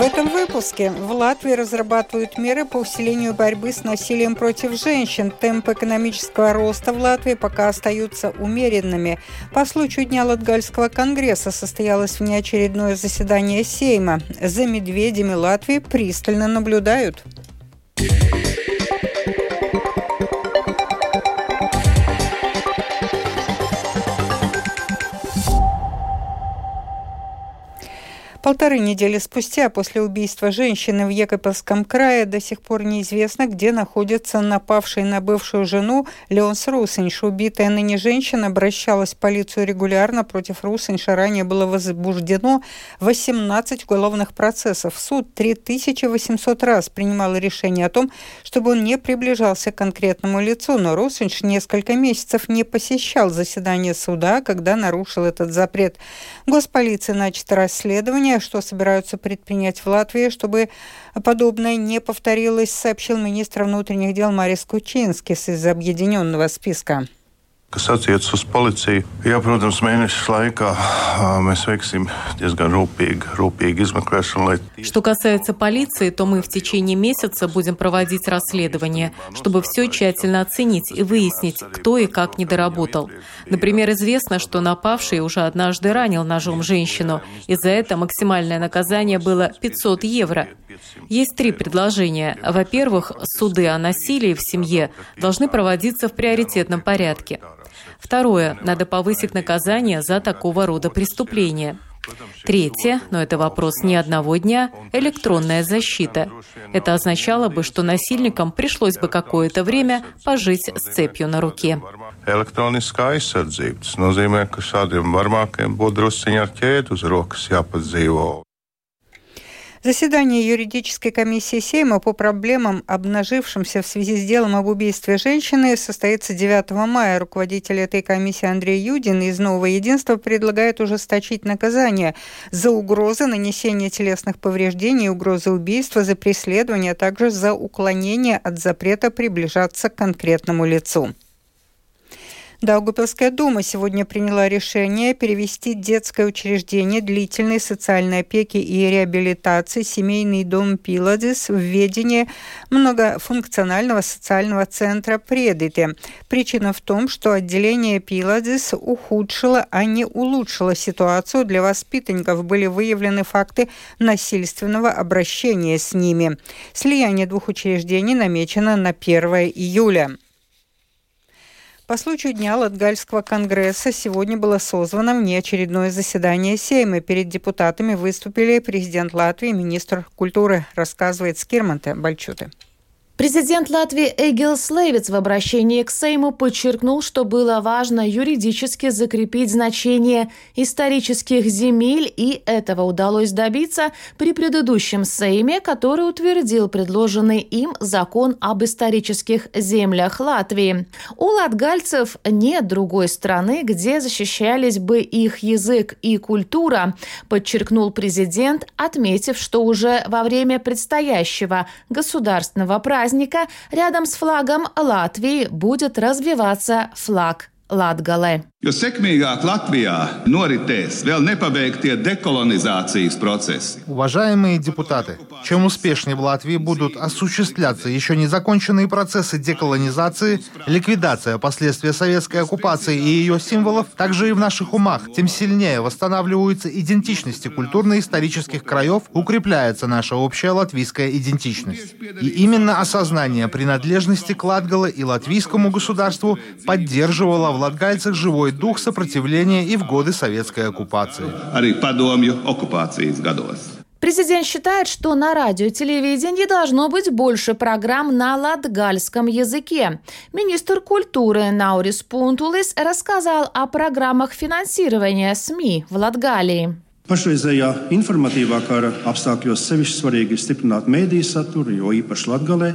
В этом выпуске в Латвии разрабатывают меры по усилению борьбы с насилием против женщин. Темпы экономического роста в Латвии пока остаются умеренными. По случаю Дня Латгальского конгресса состоялось внеочередное заседание Сейма. За медведями Латвии пристально наблюдают. Полторы недели спустя после убийства женщины в Екатеринском крае до сих пор неизвестно, где находится напавший на бывшую жену Леонс Русинш. Убитая ныне женщина обращалась в полицию регулярно. Против Русинша ранее было возбуждено 18 уголовных процессов. Суд 3800 раз принимал решение о том, чтобы он не приближался к конкретному лицу, но Русинш несколько месяцев не посещал заседание суда, когда нарушил этот запрет. Госполиция начата расследование решение, что собираются предпринять в Латвии, чтобы подобное не повторилось, сообщил министр внутренних дел Марис Кучинскис из объединенного списка. Kas attiecas uz policiju, jā, protams, mēneša laikā mēs veiksim diezgan рūpīgu измеклēšanu, lai... Что касается полиции, то мы в течение месяца будем проводить расследование, чтобы все тщательно оценить и выяснить, кто и как недоработал. Например, известно, что напавший уже однажды ранил ножом женщину, и за это максимальное наказание было 500 евро. Есть три предложения. Во-первых, суды о насилии в семье должны проводиться в приоритетном порядке. Второе. Надо повысить наказание за такого рода преступления. Третье, но это вопрос не одного дня, электронная защита. Это означало бы, что насильникам пришлось бы какое-то время пожить с цепью на руке. Заседание юридической комиссии Сейма по проблемам, обнажившимся в связи с делом об убийстве женщины, состоится 9 мая. Руководитель этой комиссии Андрей Юдин из «Нового единства» предлагает ужесточить наказание за угрозы нанесения телесных повреждений, угрозы убийства, за преследование, а также за уклонение от запрета приближаться к конкретному лицу. Даугавпилская дума сегодня приняла решение перевести детское учреждение длительной социальной опеки и реабилитации семейный дом Пиладис в ведение многофункционального социального центра Предыте. Причина в том, что отделение Пиладис ухудшило, а не улучшило ситуацию для воспитанников. Были выявлены факты насильственного обращения с ними. Слияние двух учреждений намечено на 1 июля. По случаю Дня Латгальского конгресса сегодня было созвано внеочередное заседание Сейма. Перед депутатами выступили президент Латвии и министр культуры, рассказывает Скирманте Бальчуты. Президент Латвии Эгил Слейвиц в обращении к Сейму подчеркнул, что было важно юридически закрепить значение исторических земель, и этого удалось добиться при предыдущем Сейме, который утвердил предложенный им закон об исторических землях Латвии. У латгальцев нет другой страны, где защищались бы их язык и культура, подчеркнул президент, отметив, что уже во время предстоящего государственного праздника праздника рядом с флагом Латвии будет развиваться флаг Латгале. Jo sekmīgāk Latvijā noritēs vēl nepabeigtie деколонизации процессы. Уважаемые депутаты, чем успешнее в Латвии будут осуществляться еще не законченные процессы деколонизации, ликвидация последствия советской оккупации и ее символов, также и в наших умах, тем сильнее восстанавливаются идентичности культурно-исторических краев, укрепляется наша общая латвийская идентичность. И именно осознание принадлежности к Латгале и латвийскому государству поддерживало в латгальцах живой свой дух сопротивления и в годы советской оккупации. Президент считает, что на радио и телевидении должно быть больше программ на латгальском языке. Министр культуры Наурис Пунтулис рассказал о программах финансирования СМИ в Латгалии. Pašreizējā informatīvā kara apstākļos sevišķi svarīgi ir stiprināt mēdīju saturu, jo īpaši Latgalē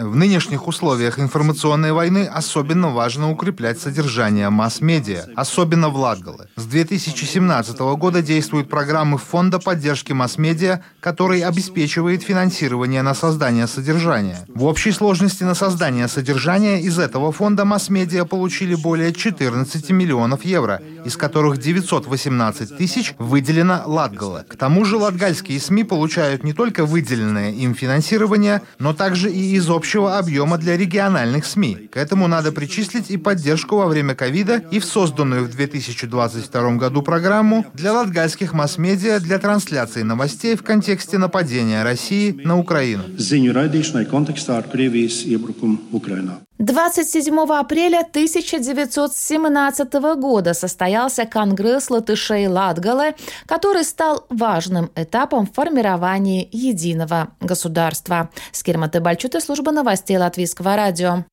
В нынешних условиях информационной войны особенно важно укреплять содержание масс-медиа, особенно в Латгале. С 2017 года действуют программы Фонда поддержки масс-медиа, который обеспечивает финансирование на создание содержания. В общей сложности на создание содержания из этого фонда масс-медиа получили более 14 миллионов евро, из которых 918 тысяч выделено Латгале. К тому же латгальские СМИ получают не только выделенное им финансирование, но также и из общего общего объема для региональных СМИ. К этому надо причислить и поддержку во время ковида и в созданную в 2022 году программу для латгальских масс-медиа для трансляции новостей в контексте нападения России на Украину. 27 апреля 1917 года состоялся Конгресс латышей Латгалы, который стал важным этапом в формировании единого государства. Скирмата Бальчута, служба новостей Латвийского радио.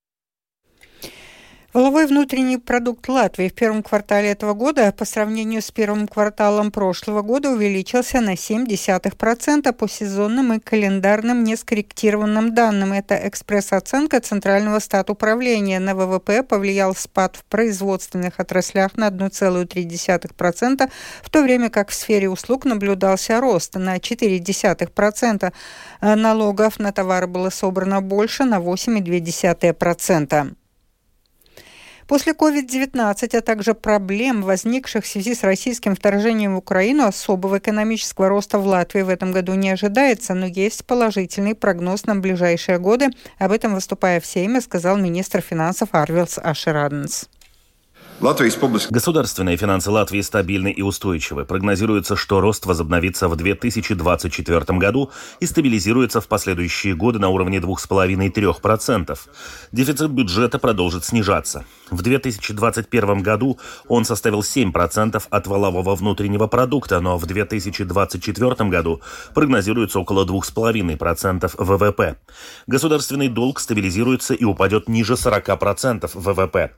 Воловой внутренний продукт Латвии в первом квартале этого года по сравнению с первым кварталом прошлого года увеличился на 0,7% по сезонным и календарным нескорректированным данным. Это экспресс-оценка Центрального стат-управления. На ВВП повлиял спад в производственных отраслях на 1,3%, в то время как в сфере услуг наблюдался рост на 0,4%. Налогов на товары было собрано больше на 8,2%. После COVID-19, а также проблем, возникших в связи с российским вторжением в Украину, особого экономического роста в Латвии в этом году не ожидается, но есть положительный прогноз на ближайшие годы. Об этом, выступая в Сейме, сказал министр финансов Арвилс Ашераденс. Государственные финансы Латвии стабильны и устойчивы. Прогнозируется, что рост возобновится в 2024 году и стабилизируется в последующие годы на уровне 2,5-3%. Дефицит бюджета продолжит снижаться. В 2021 году он составил 7% от валового внутреннего продукта, но в 2024 году прогнозируется около 2,5% ВВП. Государственный долг стабилизируется и упадет ниже 40% ВВП.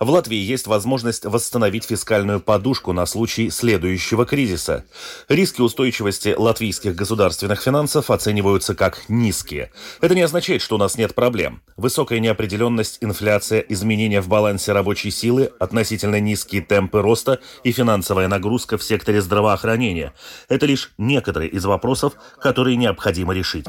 В Латвии есть возможность восстановить фискальную подушку на случай следующего кризиса. Риски устойчивости латвийских государственных финансов оцениваются как низкие. Это не означает, что у нас нет проблем. Высокая неопределенность, инфляция, изменения в балансе балансе рабочей силы, относительно низкие темпы роста и финансовая нагрузка в секторе здравоохранения. Это лишь некоторые из вопросов, которые необходимо решить.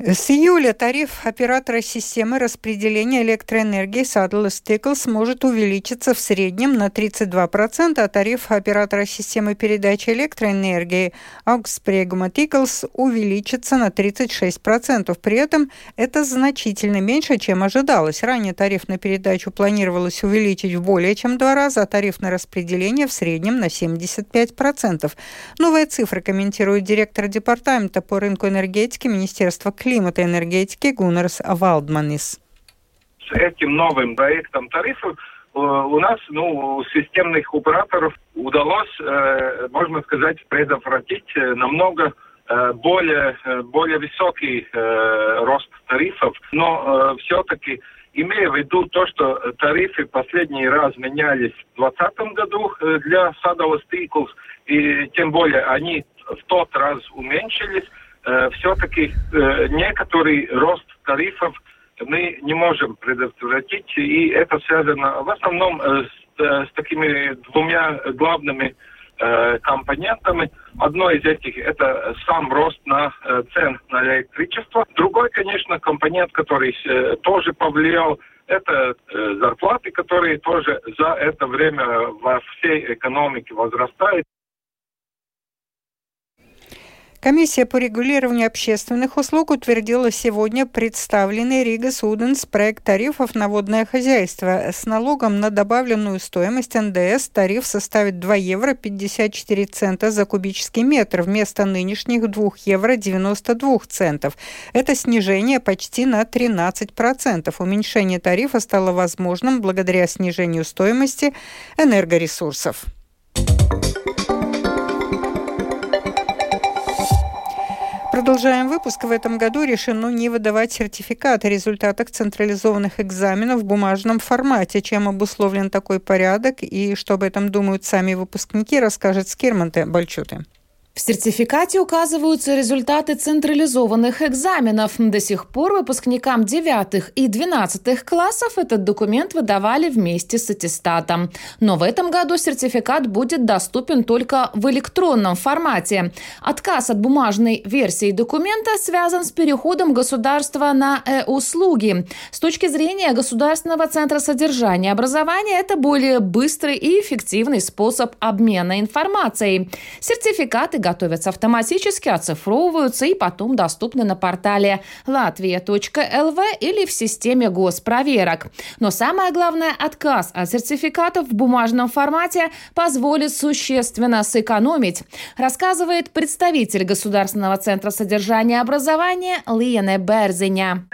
С июля тариф оператора системы распределения электроэнергии Saddle Stickles может увеличиться в среднем на 32%, а тариф оператора системы передачи электроэнергии Augspreguма Tickles увеличится на 36%. При этом это значительно меньше, чем ожидалось. Ранее тариф на передачу планировалось увеличить в более чем два раза, а тариф на распределение в среднем на 75%. Новая цифра комментирует директор департамента по рынку энергетики Министерства климата климата и энергетики Гуннерс Валдманис. С этим новым проектом тарифов э, у нас, ну, системных операторов удалось, э, можно сказать, предотвратить э, намного более, более высокий рост тарифов, но все-таки имея в виду то, что тарифы последний раз менялись в 2020 году для садовых стиклс, и тем более они в тот раз уменьшились, Э, все-таки э, некоторый рост тарифов мы не можем предотвратить, и это связано в основном э, с, с такими двумя главными компонентами. Одно из этих – это сам рост на цен на электричество. Другой, конечно, компонент, который тоже повлиял, это зарплаты, которые тоже за это время во всей экономике возрастают. Комиссия по регулированию общественных услуг утвердила сегодня представленный Рига Суденс проект тарифов на водное хозяйство. С налогом на добавленную стоимость НДС тариф составит 2 евро 54 цента за кубический метр вместо нынешних 2 евро 92 центов. Это снижение почти на 13%. Уменьшение тарифа стало возможным благодаря снижению стоимости энергоресурсов. Продолжаем выпуск. В этом году решено не выдавать сертификат о результатах централизованных экзаменов в бумажном формате. Чем обусловлен такой порядок и что об этом думают сами выпускники, расскажет Скирманте Бальчуты. В сертификате указываются результаты централизованных экзаменов. До сих пор выпускникам 9 и 12 классов этот документ выдавали вместе с аттестатом. Но в этом году сертификат будет доступен только в электронном формате. Отказ от бумажной версии документа связан с переходом государства на э-услуги. С точки зрения Государственного центра содержания образования это более быстрый и эффективный способ обмена информацией. Сертификаты готовятся автоматически, оцифровываются и потом доступны на портале latvia.lv или в системе госпроверок. Но самое главное, отказ от сертификатов в бумажном формате позволит существенно сэкономить, рассказывает представитель Государственного центра содержания образования Лиена Берзиня.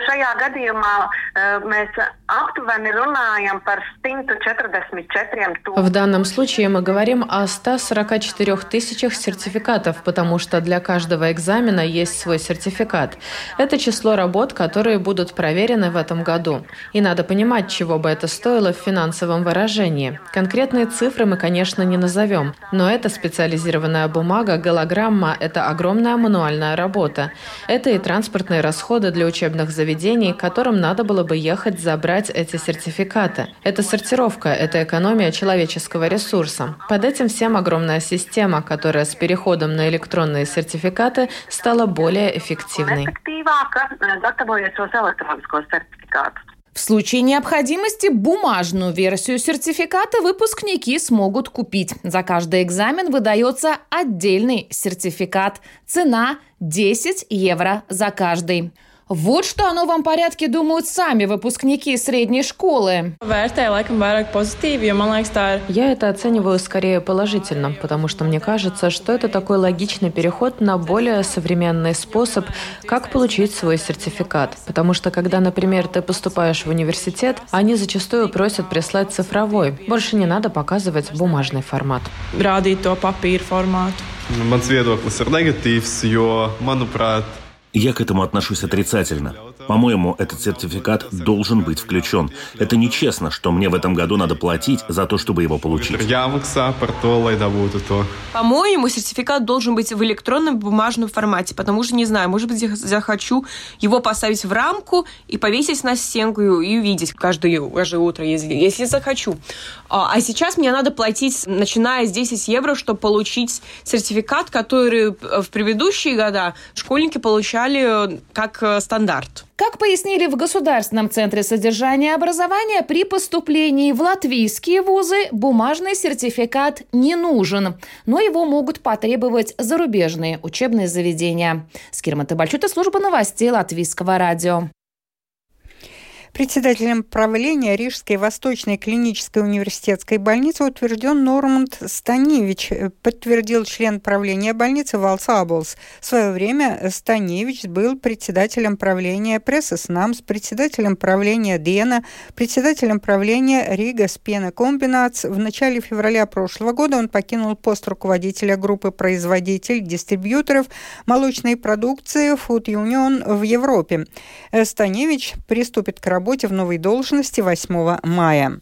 В данном случае мы говорим о 144 тысячах сертификатов, потому что для каждого экзамена есть свой сертификат. Это число работ, которые будут проверены в этом году. И надо понимать, чего бы это стоило в финансовом выражении. Конкретные цифры мы, конечно, не назовем, но это специализированная бумага, голограмма – это огромная мануальная работа. Это и транспортные расходы для учебных заведений, которым надо было бы ехать забрать эти сертификаты. Это сортировка, это экономия человеческого ресурса. Под этим всем огромная система, которая с переходом на электронные сертификаты стала более эффективной. В случае необходимости бумажную версию сертификата выпускники смогут купить. За каждый экзамен выдается отдельный сертификат. Цена 10 евро за каждый. Вот что о новом порядке думают сами выпускники средней школы. Я это оцениваю скорее положительно, потому что мне кажется, что это такой логичный переход на более современный способ, как получить свой сертификат. Потому что когда, например, ты поступаешь в университет, они зачастую просят прислать цифровой. Больше не надо показывать бумажный формат. Rādīt to papīra formātu. Mans viedoklis ir negatīvs, jo, manuprāt, я к этому отношусь отрицательно. По-моему, этот сертификат должен быть включен. Это нечестно, что мне в этом году надо платить за то, чтобы его получить. По-моему, сертификат должен быть в электронном бумажном формате, потому что, не знаю, может быть, я захочу его поставить в рамку и повесить на стенку и увидеть каждое, каждое утро, если, если захочу. А, а сейчас мне надо платить, начиная с 10 евро, чтобы получить сертификат, который в предыдущие года школьники получали как э, стандарт. Как пояснили в Государственном центре содержания образования, при поступлении в латвийские вузы бумажный сертификат не нужен, но его могут потребовать зарубежные учебные заведения. Скирма Табальчута, служба новостей Латвийского радио. Председателем правления Рижской Восточной клинической университетской больницы утвержден Норманд Станевич, подтвердил член правления больницы Валс Аблс. В свое время Станевич был председателем правления Прессес Намс, председателем правления Дена, председателем правления Рига Спена Комбинац. В начале февраля прошлого года он покинул пост руководителя группы производителей, дистрибьюторов молочной продукции Food Union в Европе. Станевич приступит к работе работе в новой должности 8 мая.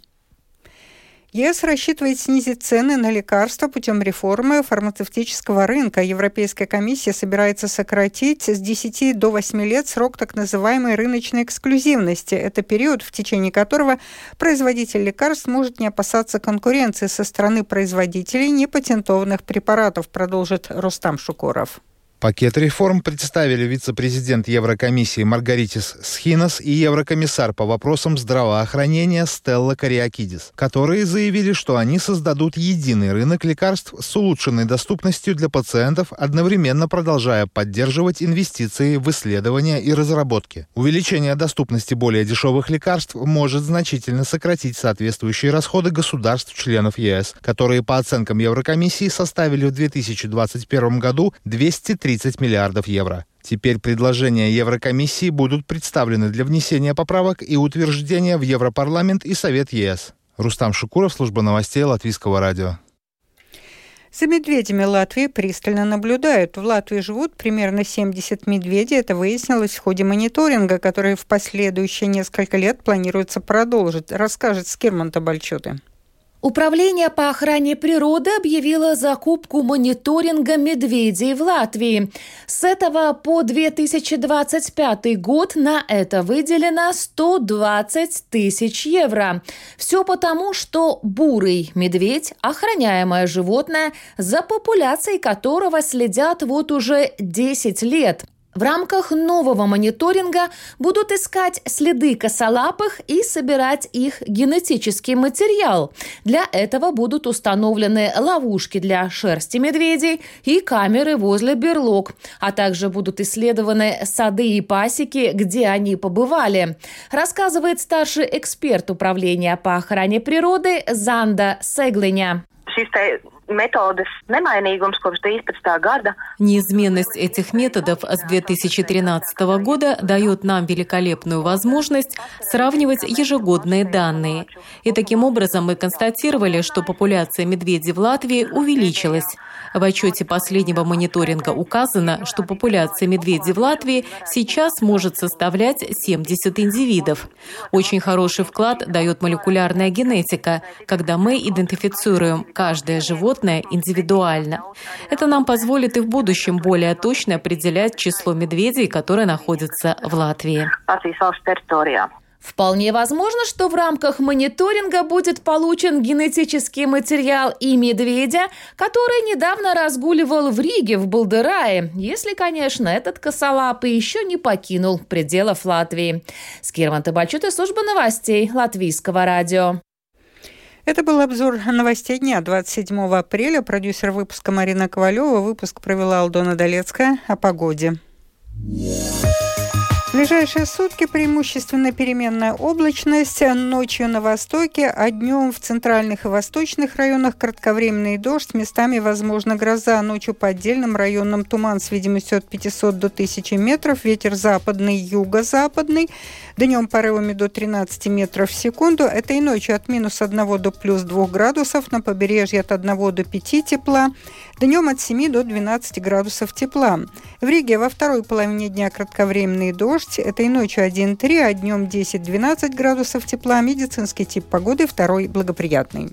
ЕС рассчитывает снизить цены на лекарства путем реформы фармацевтического рынка. Европейская комиссия собирается сократить с 10 до 8 лет срок так называемой рыночной эксклюзивности. Это период, в течение которого производитель лекарств может не опасаться конкуренции со стороны производителей непатентованных препаратов, продолжит Рустам Шукуров. Пакет реформ представили вице-президент Еврокомиссии Маргаритис Схинос и еврокомиссар по вопросам здравоохранения Стелла Кариакидис, которые заявили, что они создадут единый рынок лекарств с улучшенной доступностью для пациентов, одновременно продолжая поддерживать инвестиции в исследования и разработки. Увеличение доступности более дешевых лекарств может значительно сократить соответствующие расходы государств-членов ЕС, которые по оценкам Еврокомиссии составили в 2021 году 230 30 миллиардов евро. Теперь предложения Еврокомиссии будут представлены для внесения поправок и утверждения в Европарламент и Совет ЕС. Рустам Шукуров, служба новостей Латвийского радио. За медведями Латвии пристально наблюдают. В Латвии живут примерно 70 медведей. Это выяснилось в ходе мониторинга, который в последующие несколько лет планируется продолжить, расскажет Скирман Табальчуты. Управление по охране природы объявило закупку мониторинга медведей в Латвии. С этого по 2025 год на это выделено 120 тысяч евро. Все потому, что бурый медведь – охраняемое животное, за популяцией которого следят вот уже 10 лет. В рамках нового мониторинга будут искать следы косолапых и собирать их генетический материал. Для этого будут установлены ловушки для шерсти медведей и камеры возле берлог, а также будут исследованы сады и пасеки, где они побывали, рассказывает старший эксперт управления по охране природы Занда Сеглиня методов nemainīgums kopš 13. года. Неизменность этих методов с 2013 года дает нам великолепную возможность сравнивать ежегодные данные. И таким образом мы констатировали, что популяция медведей в Латвии увеличилась. В отчете последнего мониторинга указано, что популяция медведей в Латвии сейчас может составлять 70 индивидов. Очень хороший вклад дает молекулярная генетика, когда мы идентифицируем каждое животное индивидуально. Это нам позволит и в будущем более точно определять число медведей, которые находятся в Латвии. Вполне возможно, что в рамках мониторинга будет получен генетический материал и медведя, который недавно разгуливал в Риге в Балдерае, если, конечно, этот косолапый еще не покинул пределов Латвии. Скирман Табачут и служба новостей Латвийского радио. Это был обзор новостей дня 27 апреля. Продюсер выпуска Марина Ковалева. Выпуск провела Алдона Долецкая о погоде. Yeah. В ближайшие сутки преимущественно переменная облачность, ночью на востоке, а днем в центральных и восточных районах кратковременный дождь, местами возможно гроза, ночью по отдельным районам туман с видимостью от 500 до 1000 метров, ветер западный, юго-западный, днем порывами до 13 метров в секунду, это и ночью от минус 1 до плюс 2 градусов, на побережье от 1 до 5 тепла, днем от 7 до 12 градусов тепла. В Риге во второй половине дня кратковременный дождь, дождь. Этой ночью 1,3, а днем 10-12 градусов тепла. Медицинский тип погоды второй благоприятный.